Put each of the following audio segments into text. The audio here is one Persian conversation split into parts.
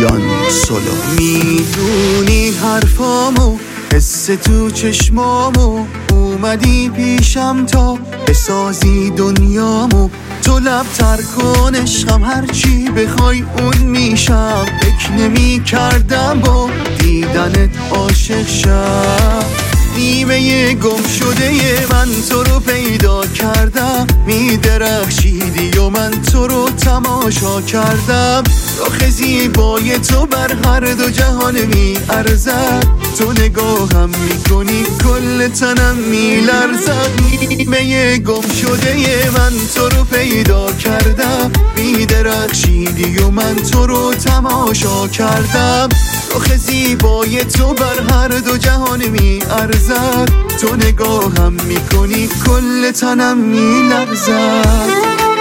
بالا می‌دونی حرفامو حس تو چشمامو. اومدی پیشم تا بسازی دنیامو. تو لب تر کن عشقم هرچی بخوای اون میشم. فکر نمی کردم با دیدنت عاشق شم. نیمه گم شده من تو رو پیدا کردم. میدرخشیدی و من تو رو تماشا کردم. رخ زیبای تو بر هر دو جهان می ارزد. تو نگاهم می‌کنی کل تنم میلرزد نیمه گم شده من تو رو پیدا کردم. میدرخشیدی و من تو رو تماشا کردم. رخ زیبای تو بر هر دو جهان می ارزد. تو نگاهم می‌کنی کل تنم میلرزد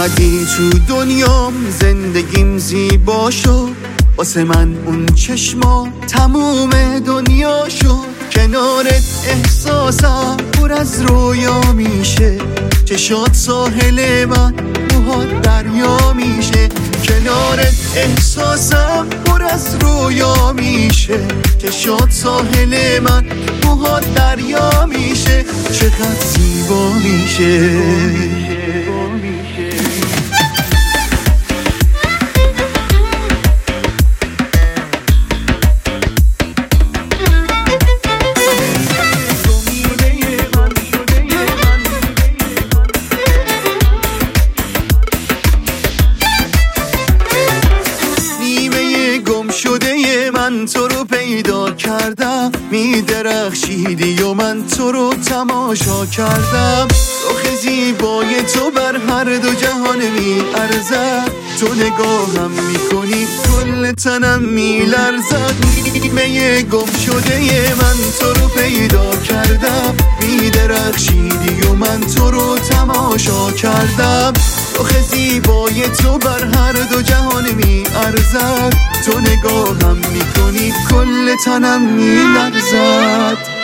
اومدی تو دنیام زندگیم زیبا شد واسه من اون چشما تموم دنیا شد کنارت احساسم پر از رویا میشه. چشات ساحل من موهات دریا میشه. کنارت احساسم پر از رویا میشه. چشات ساحل من موهات دریا میشه. چقدر زیبا میشه. تو رو پیدا کردم میدرخشیدی و من تو رو تماشا کردم. رخ زیبای تو بر هر دو جهان می ارزد تو نگاهم می‌کنی کل تنم میلرزد. نیمه گم شده من تو رو پیدا کردم. میدرخشیدی و من تو رو تماشا کردم. رخ زیبای تو بر هر دو جهان می ارزد. تو نگاهم می‌کنی کل تنم میلرزد